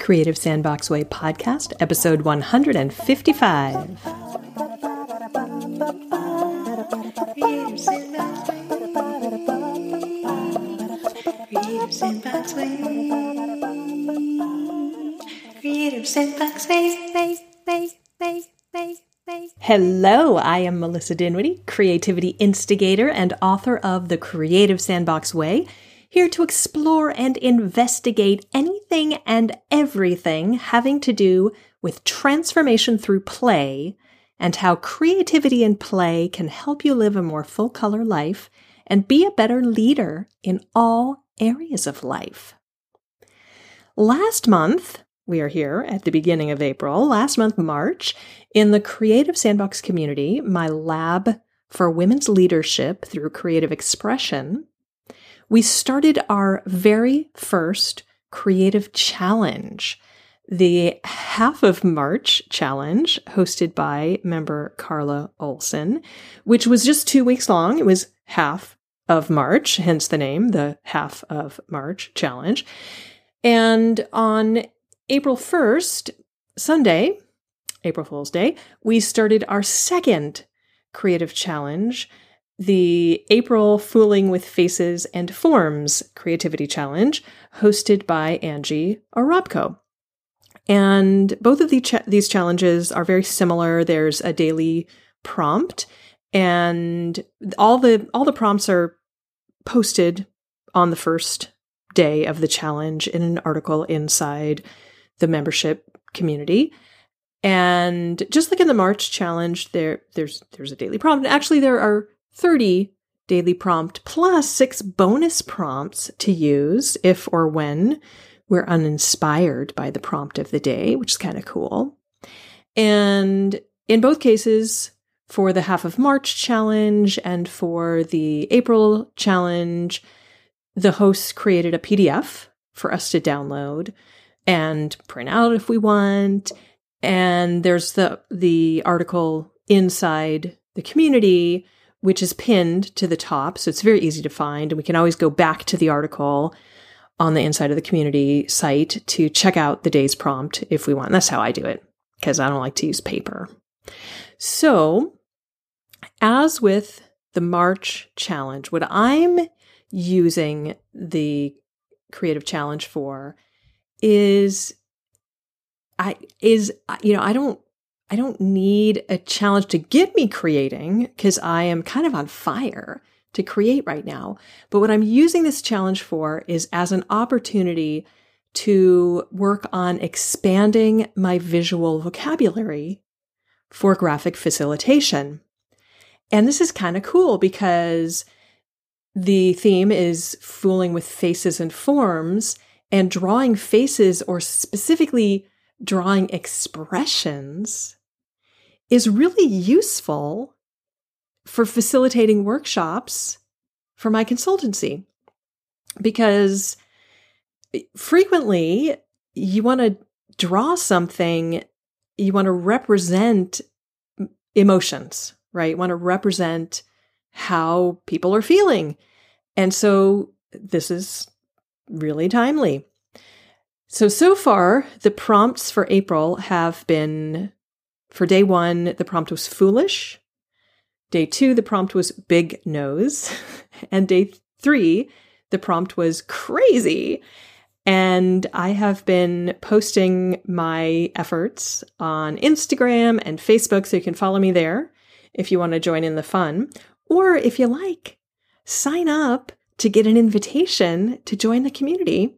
Creative Sandbox Way podcast, episode 155. Creative Sandbox Way. Creative Sandbox Way. Hello, I am Melissa Dinwiddie, creativity instigator and author of The Creative Sandbox Way here to explore and investigate anything and everything having to do with transformation through play and how creativity and play can help you live a more full color life and be a better leader in all areas of life. Last month, we are here at the beginning of April, last month, March, in the Creative Sandbox community, my lab for women's leadership through creative expression we started our very first creative challenge, the Half of March challenge, hosted by member Carla Olson, which was just two weeks long. It was half of March, hence the name, the Half of March challenge. And on April 1st, Sunday, April Fool's Day, we started our second creative challenge the April Fooling with Faces and Forms Creativity Challenge, hosted by Angie Arabko. And both of the these challenges are very similar. There's a daily prompt, and all the all the prompts are posted on the first day of the challenge in an article inside the membership community. And just like in the March challenge, there there's there's a daily prompt. Actually, there are 30 daily prompt plus six bonus prompts to use if or when we're uninspired by the prompt of the day, which is kind of cool. And in both cases, for the half of March challenge and for the April challenge, the hosts created a PDF for us to download and print out if we want. And there's the the article inside the community which is pinned to the top. So it's very easy to find. And we can always go back to the article on the inside of the community site to check out the day's prompt if we want. That's how I do it because I don't like to use paper. So, as with the March challenge, what I'm using the creative challenge for is I is you know I don't I don't need a challenge to get me creating because I am kind of on fire to create right now. But what I'm using this challenge for is as an opportunity to work on expanding my visual vocabulary for graphic facilitation. And this is kind of cool because the theme is fooling with faces and forms and drawing faces or specifically drawing expressions is really useful for facilitating workshops for my consultancy because frequently you want to draw something, you want to represent emotions, right? You want to represent how people are feeling. And so this is really timely. So, so far, the prompts for April have been for day one, the prompt was foolish. Day two, the prompt was big nose. And day three, the prompt was crazy. And I have been posting my efforts on Instagram and Facebook, so you can follow me there if you want to join in the fun. Or if you like, sign up to get an invitation to join the community.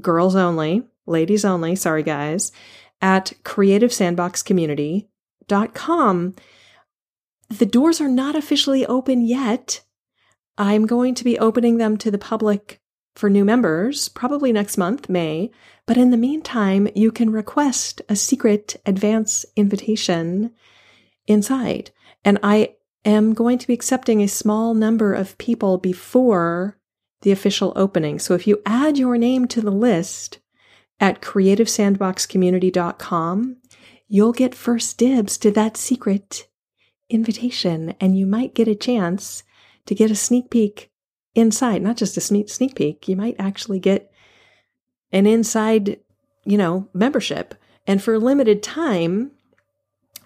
Girls only, ladies only, sorry guys at creativesandboxcommunity.com. The doors are not officially open yet. I'm going to be opening them to the public for new members probably next month, May. But in the meantime, you can request a secret advance invitation inside. And I am going to be accepting a small number of people before the official opening. So if you add your name to the list, at creativesandboxcommunity.com, you'll get first dibs to that secret invitation and you might get a chance to get a sneak peek inside, not just a sneak, sneak peek, you might actually get an inside, you know, membership. And for a limited time,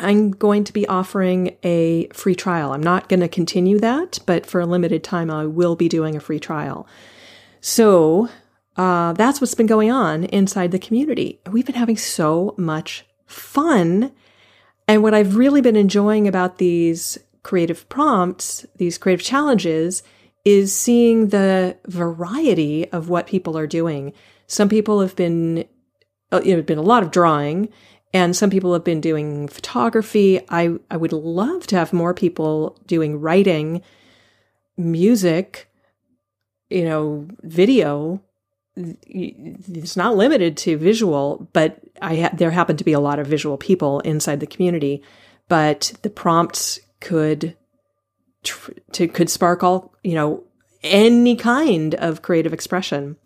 I'm going to be offering a free trial. I'm not going to continue that, but for a limited time, I will be doing a free trial. So uh, that's what's been going on inside the community. We've been having so much fun. And what I've really been enjoying about these creative prompts, these creative challenges, is seeing the variety of what people are doing. Some people have been, uh, you know, been a lot of drawing, and some people have been doing photography. I, I would love to have more people doing writing, music, you know, video. It's not limited to visual, but I ha- there happen to be a lot of visual people inside the community. But the prompts could tr- to could spark all you know any kind of creative expression,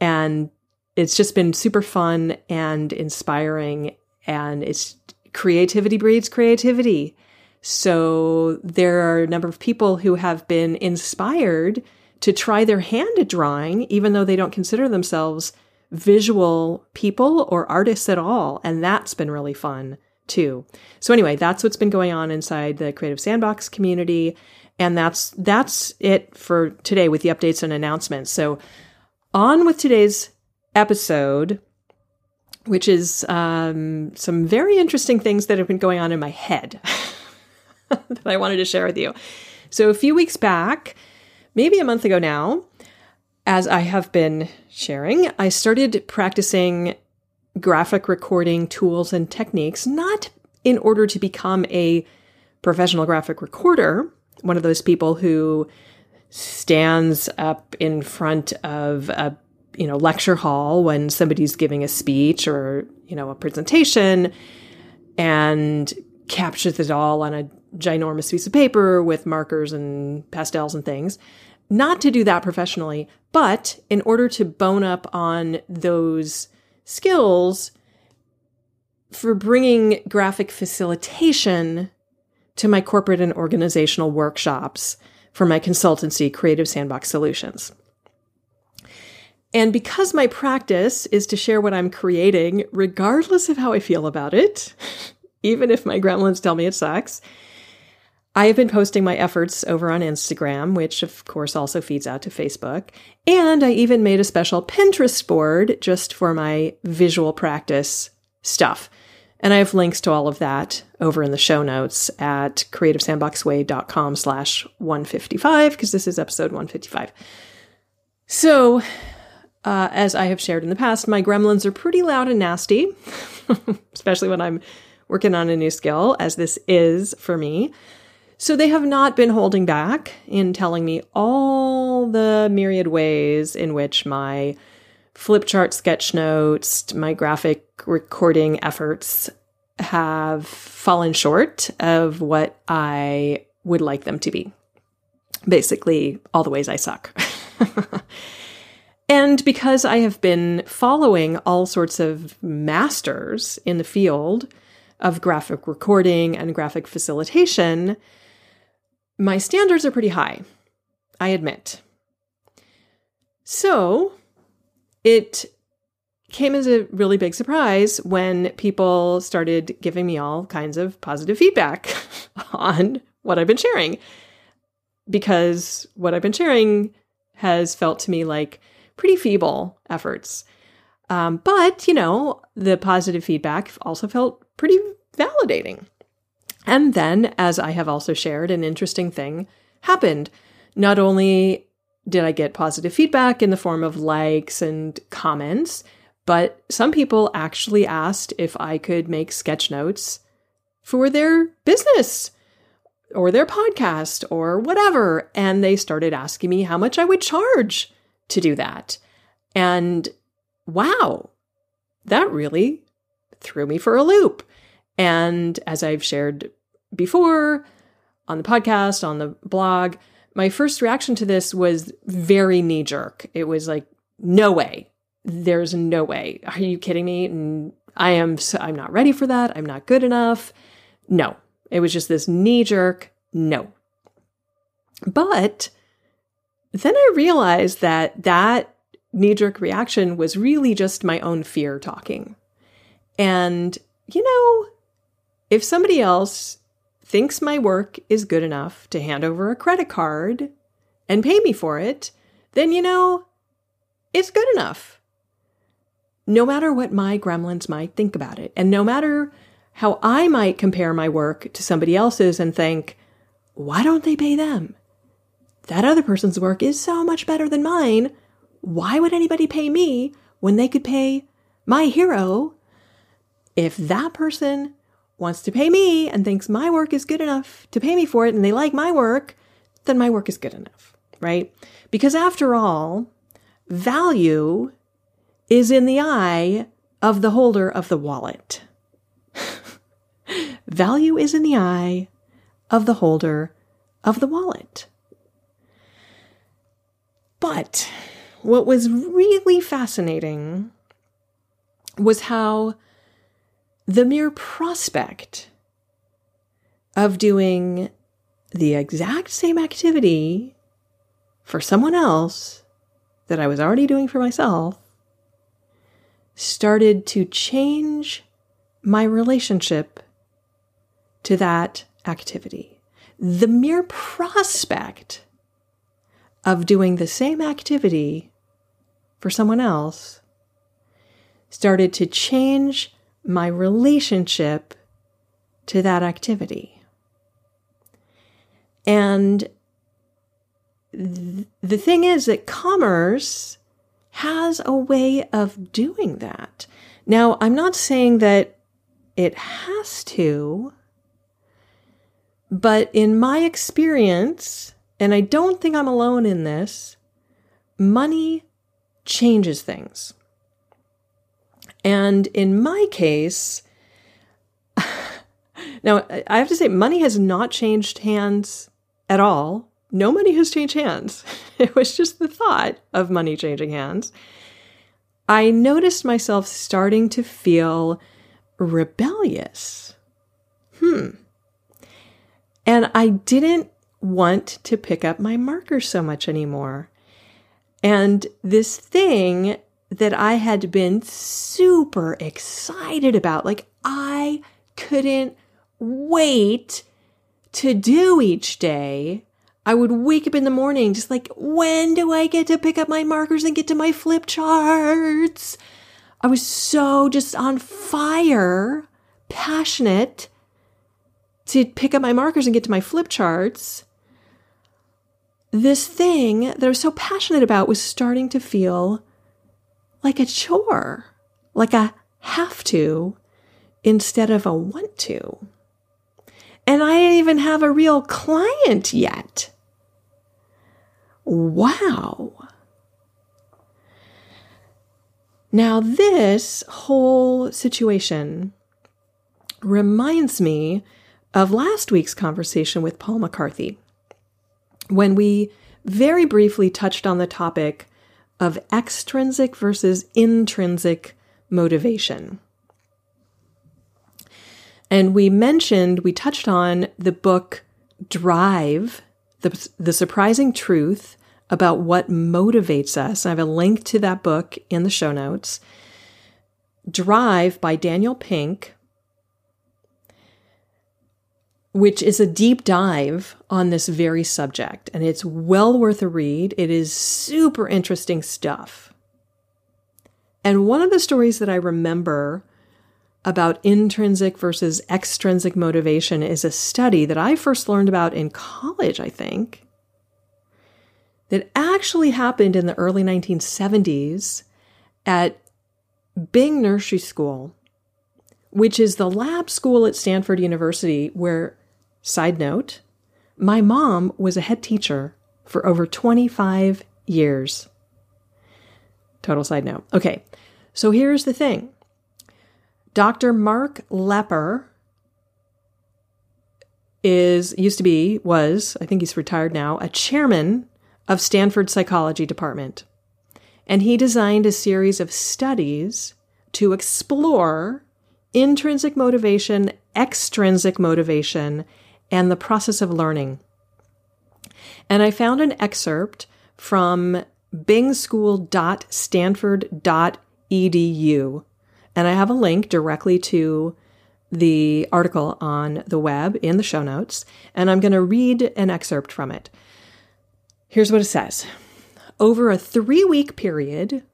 and it's just been super fun and inspiring. And it's creativity breeds creativity. So there are a number of people who have been inspired to try their hand at drawing, even though they don't consider themselves visual people or artists at all. And that's been really fun too. So anyway, that's what's been going on inside the Creative Sandbox community. And that's that's it for today with the updates and announcements. So on with today's episode, which is um, some very interesting things that have been going on in my head that I wanted to share with you. So a few weeks back, maybe a month ago now, as I have been sharing, I started practicing graphic recording tools and techniques, not in order to become a professional graphic recorder, one of those people who stands up in front of a you know lecture hall when somebody's giving a speech or you know a presentation and captures it all on a ginormous piece of paper with markers and pastels and things not to do that professionally but in order to bone up on those skills for bringing graphic facilitation to my corporate and organizational workshops for my consultancy, Creative Sandbox Solutions. And because my practice is to share what I'm creating, regardless of how I feel about it, even if my gremlins tell me it sucks, I have been posting my efforts over on Instagram, which of course also feeds out to Facebook. And I even made a special Pinterest board just for my visual practice stuff. And I have links to all of that over in the show notes at creativesandboxway.com slash 155, because this is episode 155. So, uh, as I have shared in the past, my gremlins are pretty loud and nasty, especially when I'm working on a new skill, as this is for me. So they have not been holding back in telling me all the myriad ways in which my flip chart sketch notes, my graphic recording efforts have fallen short of what I would like them to be. Basically, all the ways I suck. and because I have been following all sorts of masters in the field of graphic recording and graphic facilitation, my standards are pretty high, I admit. So it came as a really big surprise when people started giving me all kinds of positive feedback on what I've been sharing. Because what I've been sharing has felt to me like pretty feeble efforts. Um, but, you know, the positive feedback also felt pretty validating. And then, as I have also shared, an interesting thing happened. Not only did I get positive feedback in the form of likes and comments, but some people actually asked if I could make sketch notes for their business or their podcast or whatever. And they started asking me how much I would charge to do that. And wow, that really threw me for a loop. And as I've shared before on the podcast, on the blog, my first reaction to this was very knee jerk. It was like, no way. There's no way. Are you kidding me? I am I'm not ready for that. I'm not good enough. No. It was just this knee jerk no. But then I realized that that knee jerk reaction was really just my own fear talking. And, you know, if somebody else thinks my work is good enough to hand over a credit card and pay me for it, then, you know, it's good enough. No matter what my gremlins might think about it, and no matter how I might compare my work to somebody else's and think, why don't they pay them? That other person's work is so much better than mine. Why would anybody pay me when they could pay my hero? If that person wants to pay me and thinks my work is good enough to pay me for it and they like my work, then my work is good enough, right? Because after all, value is in the eye of the holder of the wallet. value is in the eye of the holder of the wallet. But what was really fascinating was how the mere prospect of doing the exact same activity for someone else that I was already doing for myself started to change my relationship to that activity. The mere prospect of doing the same activity for someone else started to change my relationship to that activity. And th- the thing is that commerce has a way of doing that. Now, I'm not saying that it has to, but in my experience, and I don't think I'm alone in this, money changes things. And in my case, now I have to say, money has not changed hands at all. No money has changed hands. It was just the thought of money changing hands. I noticed myself starting to feel rebellious. Hmm. And I didn't want to pick up my marker so much anymore. And this thing that I had been super excited about. Like, I couldn't wait to do each day. I would wake up in the morning just like, when do I get to pick up my markers and get to my flip charts? I was so just on fire, passionate to pick up my markers and get to my flip charts. This thing that I was so passionate about was starting to feel like a chore, like a have to instead of a want to. And I didn't even have a real client yet. Wow. Now, this whole situation reminds me of last week's conversation with Paul McCarthy when we very briefly touched on the topic of extrinsic versus intrinsic motivation. And we mentioned, we touched on the book Drive, the, the surprising truth about what motivates us. I have a link to that book in the show notes. Drive by Daniel Pink which is a deep dive on this very subject. And it's well worth a read. It is super interesting stuff. And one of the stories that I remember about intrinsic versus extrinsic motivation is a study that I first learned about in college, I think, that actually happened in the early 1970s at Bing Nursery School, which is the lab school at Stanford University where Side note, my mom was a head teacher for over 25 years. Total side note. Okay, so here's the thing Dr. Mark Lepper is, used to be, was, I think he's retired now, a chairman of Stanford Psychology Department. And he designed a series of studies to explore intrinsic motivation, extrinsic motivation, and the process of learning. And I found an excerpt from bingschool.stanford.edu. And I have a link directly to the article on the web in the show notes, and I'm going to read an excerpt from it. Here's what it says Over a three week period,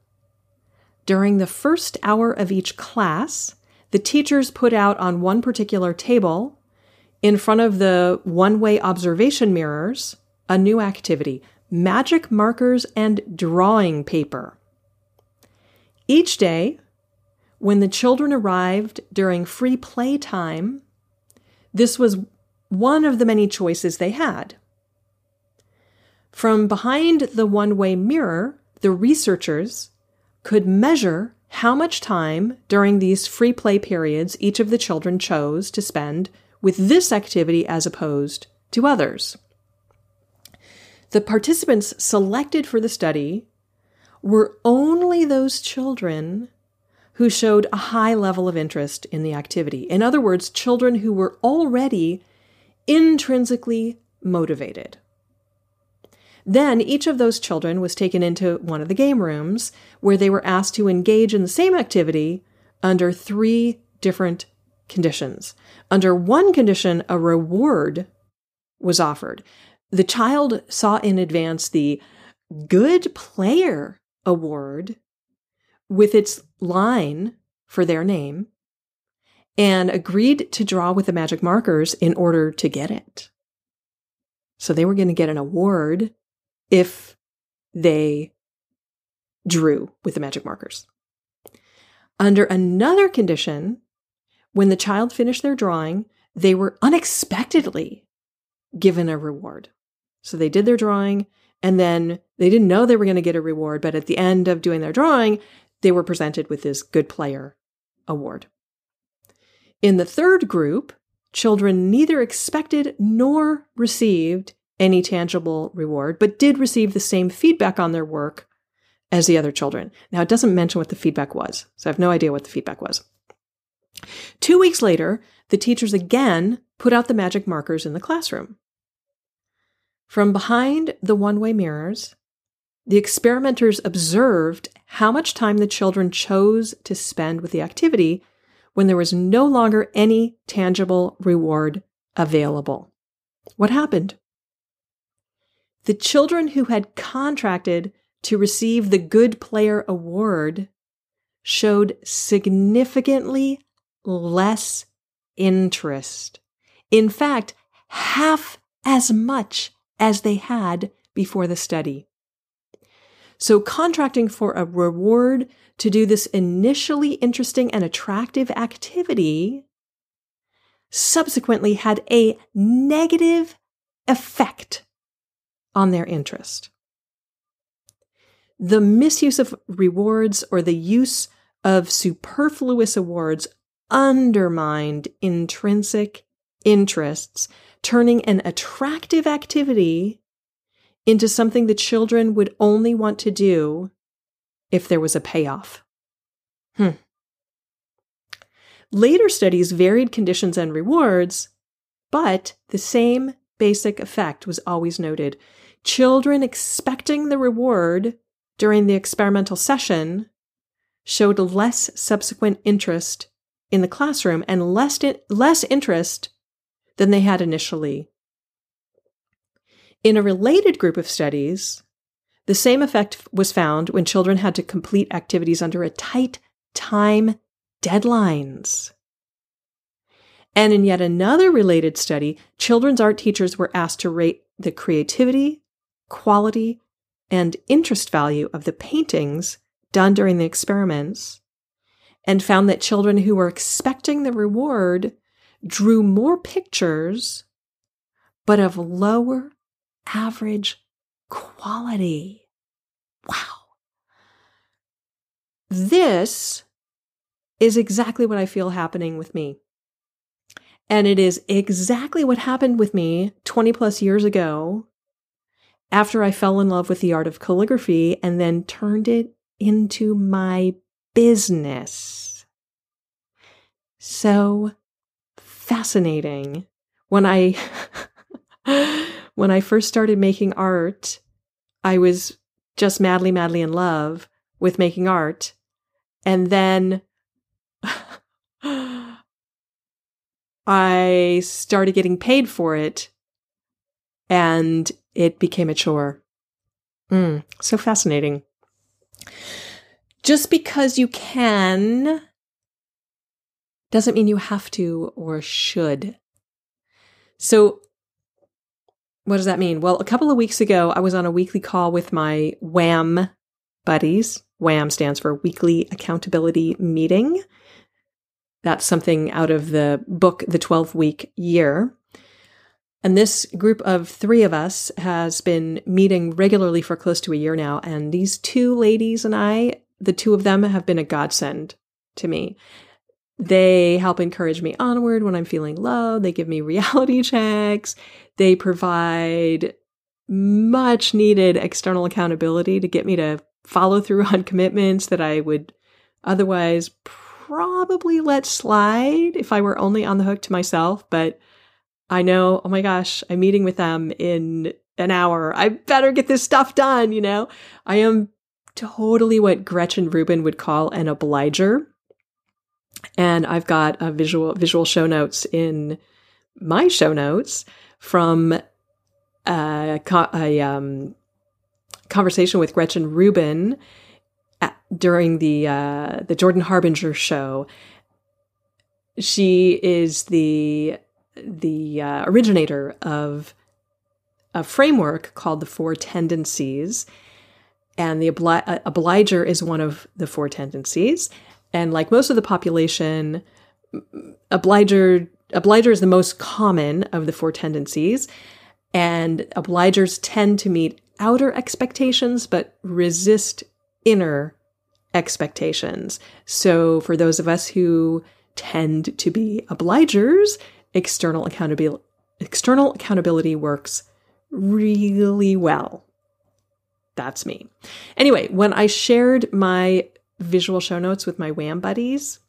during the first hour of each class, the teachers put out on one particular table, in front of the one way observation mirrors, a new activity magic markers and drawing paper. Each day, when the children arrived during free play time, this was one of the many choices they had. From behind the one way mirror, the researchers could measure how much time during these free play periods each of the children chose to spend with this activity as opposed to others. The participants selected for the study were only those children who showed a high level of interest in the activity. In other words, children who were already intrinsically motivated. Then each of those children was taken into one of the game rooms where they were asked to engage in the same activity under three different conditions. Under one condition, a reward was offered. The child saw in advance the Good Player Award with its line for their name and agreed to draw with the magic markers in order to get it. So they were going to get an award if they drew with the magic markers. Under another condition, when the child finished their drawing, they were unexpectedly given a reward. So they did their drawing and then they didn't know they were going to get a reward, but at the end of doing their drawing, they were presented with this Good Player Award. In the third group, children neither expected nor received any tangible reward, but did receive the same feedback on their work as the other children. Now, it doesn't mention what the feedback was, so I have no idea what the feedback was. Two weeks later, the teachers again put out the magic markers in the classroom. From behind the one way mirrors, the experimenters observed how much time the children chose to spend with the activity when there was no longer any tangible reward available. What happened? The children who had contracted to receive the Good Player Award showed significantly less interest. In fact, half as much as they had before the study. So contracting for a reward to do this initially interesting and attractive activity subsequently had a negative effect on their interest. The misuse of rewards or the use of superfluous awards undermined intrinsic interests, turning an attractive activity into something the children would only want to do if there was a payoff. Hmm. Later studies varied conditions and rewards, but the same basic effect was always noted. Children expecting the reward during the experimental session showed less subsequent interest in the classroom and less, less interest than they had initially in a related group of studies, the same effect was found when children had to complete activities under a tight time deadlines. And in yet another related study, children's art teachers were asked to rate the creativity, quality, and interest value of the paintings done during the experiments and found that children who were expecting the reward drew more pictures, but of lower average quality. Wow. This is exactly what I feel happening with me. And it is exactly what happened with me 20 plus years ago after I fell in love with the art of calligraphy and then turned it into my business. So fascinating when I when I first started making art, I was just madly, madly in love with making art. And then I started getting paid for it and it became a chore. Mm, so fascinating. Just because you can doesn't mean you have to or should. So, what does that mean? Well, a couple of weeks ago, I was on a weekly call with my WHAM buddies. WHAM stands for Weekly Accountability Meeting. That's something out of the book, The 12 Week Year. And this group of three of us has been meeting regularly for close to a year now. And these two ladies and I, the two of them have been a godsend to me. They help encourage me onward when I'm feeling low. They give me reality checks. They provide much needed external accountability to get me to follow through on commitments that I would otherwise probably let slide if I were only on the hook to myself. But I know, oh my gosh, I'm meeting with them in an hour. I better get this stuff done, you know? I am totally what Gretchen Rubin would call an obliger. And I've got a visual visual show notes in my show notes from a, a um, conversation with Gretchen Rubin at, during the uh, the Jordan Harbinger show. She is the the uh, originator of a framework called the Four Tendencies, and the obli- uh, obliger is one of the four tendencies. And like most of the population, obliger obliger is the most common of the four tendencies, and obligers tend to meet outer expectations but resist inner expectations. So for those of us who tend to be obligers, external accountability external accountability works really well. That's me. Anyway, when I shared my visual show notes with my WHAM buddies,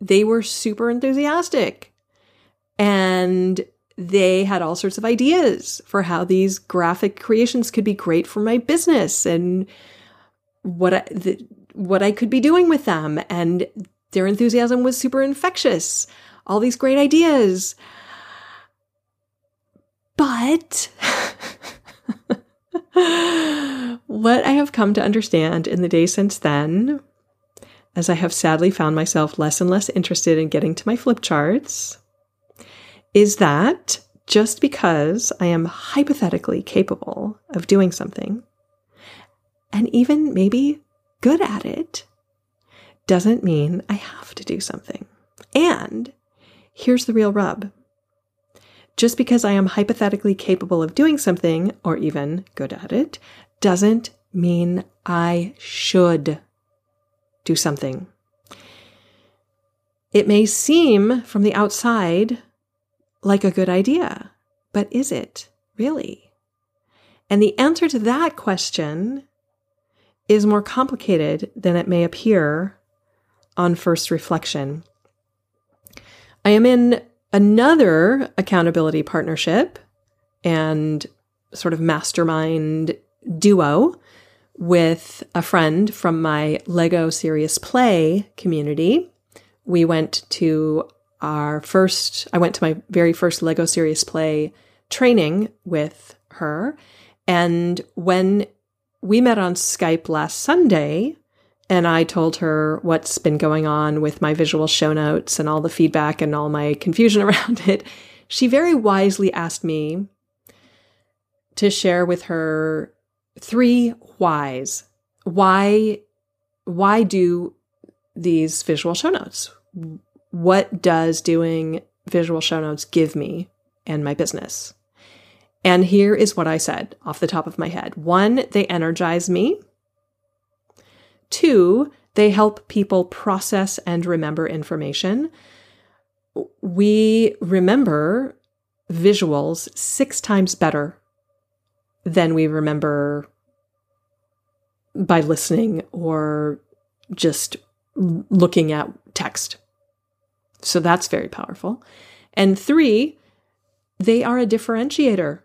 they were super enthusiastic. And they had all sorts of ideas for how these graphic creations could be great for my business and what I, the, what I could be doing with them. And their enthusiasm was super infectious. All these great ideas. But what I have come to understand in the days since then, as I have sadly found myself less and less interested in getting to my flip charts, is that just because I am hypothetically capable of doing something, and even maybe good at it, doesn't mean I have to do something. And here's the real rub just because I am hypothetically capable of doing something, or even good at it, doesn't mean I should do something. It may seem from the outside like a good idea, but is it really? And the answer to that question is more complicated than it may appear on first reflection. I am in another accountability partnership and sort of mastermind duo with a friend from my Lego Serious Play community. We went to our first, I went to my very first Lego Serious Play training with her. And when we met on Skype last Sunday, and I told her what's been going on with my visual show notes and all the feedback and all my confusion around it. She very wisely asked me to share with her three whys. Why why do these visual show notes? What does doing visual show notes give me and my business? And here is what I said off the top of my head. One, they energize me. Two, they help people process and remember information. We remember visuals six times better than we remember by listening or just looking at text. So that's very powerful. And three, they are a differentiator.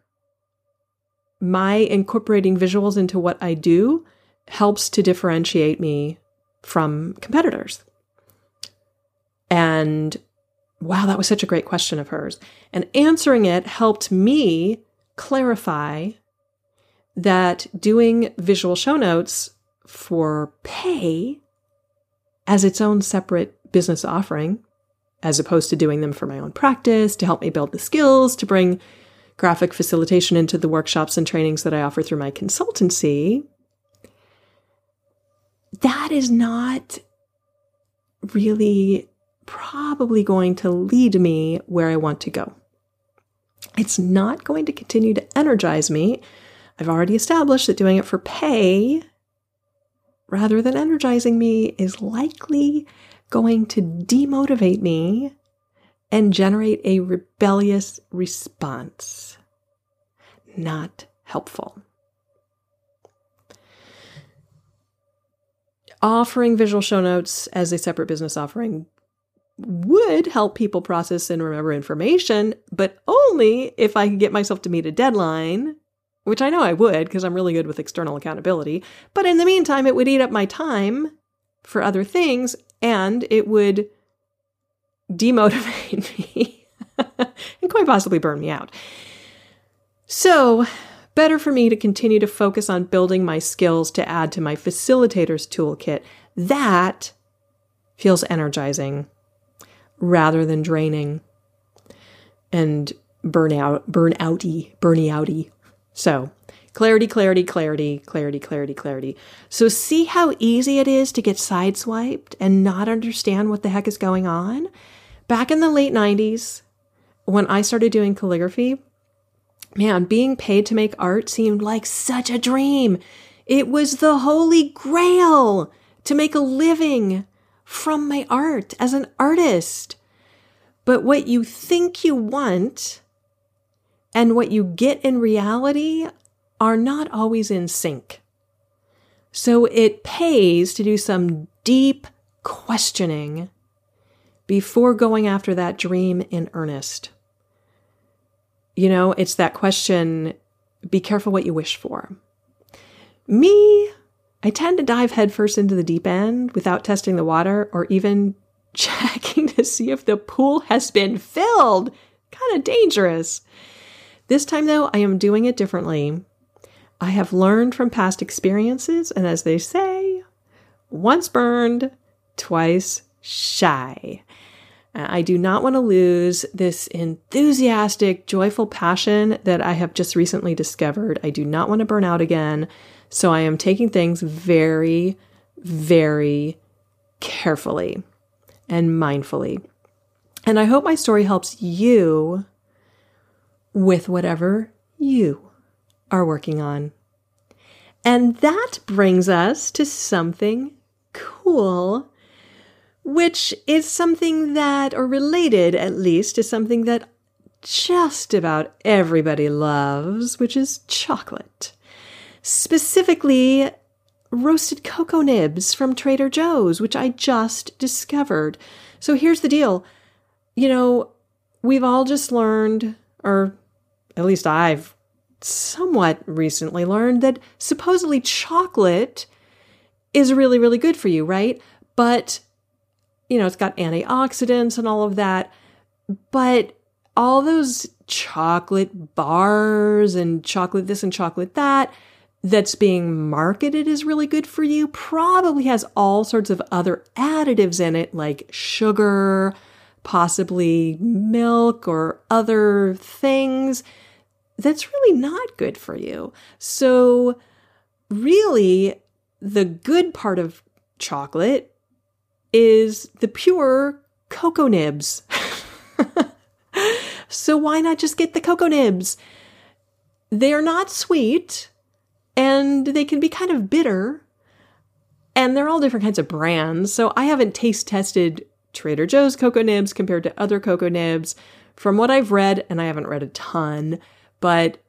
my incorporating visuals into what I do helps to differentiate me from competitors. And wow, that was such a great question of hers. And answering it helped me clarify that doing visual show notes for pay as its own separate business offering, as opposed to doing them for my own practice, to help me build the skills, to bring graphic facilitation into the workshops and trainings that I offer through my consultancy, that is not really probably going to lead me where I want to go. It's not going to continue to energize me. I've already established that doing it for pay rather than energizing me is likely going to demotivate me and generate a rebellious response. Not helpful. Offering visual show notes as a separate business offering would help people process and remember information, but only if I could get myself to meet a deadline, which I know I would because I'm really good with external accountability. But in the meantime, it would eat up my time for other things and it would demotivate me and quite possibly burn me out. So, better for me to continue to focus on building my skills to add to my facilitator's toolkit. That feels energizing rather than draining and burnout, burnouty, burny outy. So, clarity, clarity, clarity, clarity, clarity, clarity. So, see how easy it is to get sideswiped and not understand what the heck is going on? Back in the late 90s, when I started doing calligraphy, man, being paid to make art seemed like such a dream. It was the holy grail to make a living from my art as an artist. But what you think you want and what you get in reality are not always in sync. So it pays to do some deep questioning before going after that dream in earnest. You know, it's that question be careful what you wish for. Me, I tend to dive headfirst into the deep end without testing the water or even checking to see if the pool has been filled. Kind of dangerous. This time, though, I am doing it differently. I have learned from past experiences, and as they say, once burned, twice shy. I do not want to lose this enthusiastic, joyful passion that I have just recently discovered. I do not want to burn out again. So I am taking things very, very carefully and mindfully. And I hope my story helps you with whatever you are working on. And that brings us to something cool, which is something that, or related at least, to something that just about everybody loves, which is chocolate. Specifically, roasted cocoa nibs from Trader Joe's, which I just discovered. So here's the deal. You know, we've all just learned, or at least I've somewhat recently learned, that supposedly chocolate is really, really good for you, right? But, you know, it's got antioxidants and all of that. But all those chocolate bars and chocolate this and chocolate that, that's being marketed as really good for you probably has all sorts of other additives in it, like sugar, possibly milk, or other things that's really not good for you. So, really, the good part of chocolate is the pure cocoa nibs. so, why not just get the cocoa nibs? They're not sweet and they can be kind of bitter. And they're all different kinds of brands. So I haven't taste tested Trader Joe's cocoa nibs compared to other cocoa nibs. From what I've read, and I haven't read a ton, but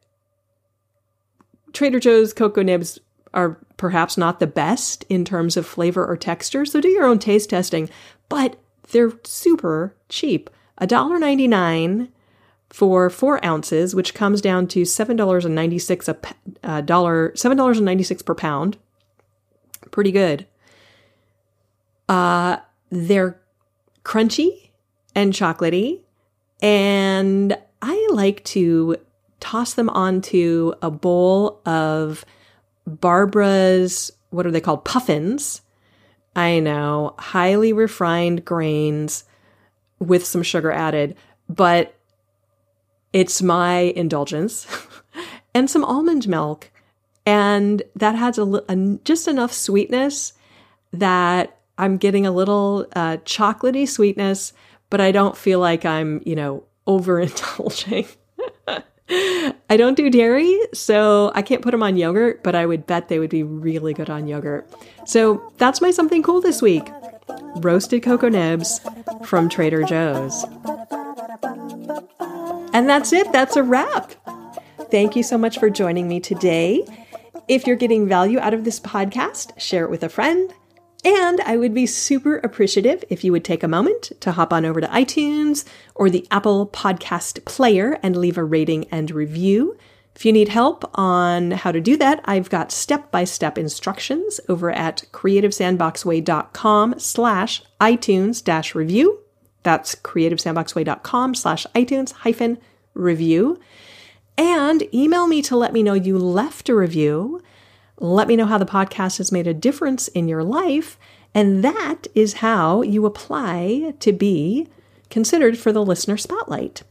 Trader Joe's cocoa nibs are perhaps not the best in terms of flavor or texture, so do your own taste testing, but they're super cheap. $1.99 for four ounces, which comes down to seven dollars and ninety six a uh, dollar seven dollars and ninety six per pound. Pretty good. Uh, they're crunchy and chocolatey, and I like to toss them onto a bowl of Barbara's what are they called puffins. I know, highly refined grains with some sugar added, but it's my indulgence and some almond milk. And that has a, a, just enough sweetness that I'm getting a little uh, chocolatey sweetness, but I don't feel like I'm, you know, overindulging. I don't do dairy, so I can't put them on yogurt, but I would bet they would be really good on yogurt. So that's my something cool this week roasted cocoa nibs from Trader Joe's. And that's it, that's a wrap. Thank you so much for joining me today. If you're getting value out of this podcast, share it with a friend. And I would be super appreciative if you would take a moment to hop on over to iTunes or the Apple Podcast Player and leave a rating and review. If you need help on how to do that, I've got step-by-step instructions over at creativesandboxway.com slash iTunes dash review. That's creativesandboxway.com slash iTunes hyphen review. And email me to let me know you left a review. Let me know how the podcast has made a difference in your life. And that is how you apply to be considered for the listener spotlight.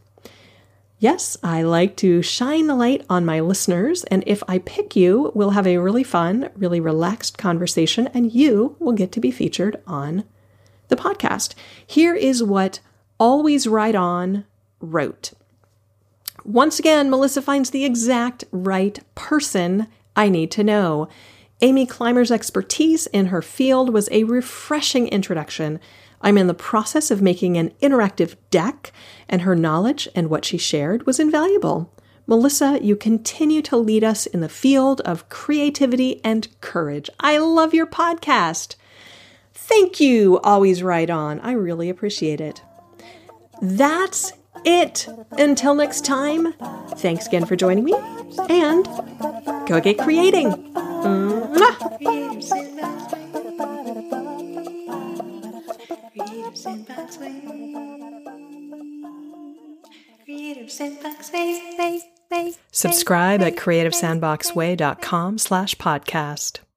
Yes, I like to shine the light on my listeners, and if I pick you, we'll have a really fun, really relaxed conversation, and you will get to be featured on the podcast. Here is what Always Right On wrote. Once again, Melissa finds the exact right person I need to know. Amy Clymer's expertise in her field was a refreshing introduction I'm in the process of making an interactive deck, and her knowledge and what she shared was invaluable. Melissa, you continue to lead us in the field of creativity and courage. I love your podcast. Thank you, always right on. I really appreciate it. That's it. Until next time, thanks again for joining me and go get creating. Subscribe at creativesandboxway.com slash podcast.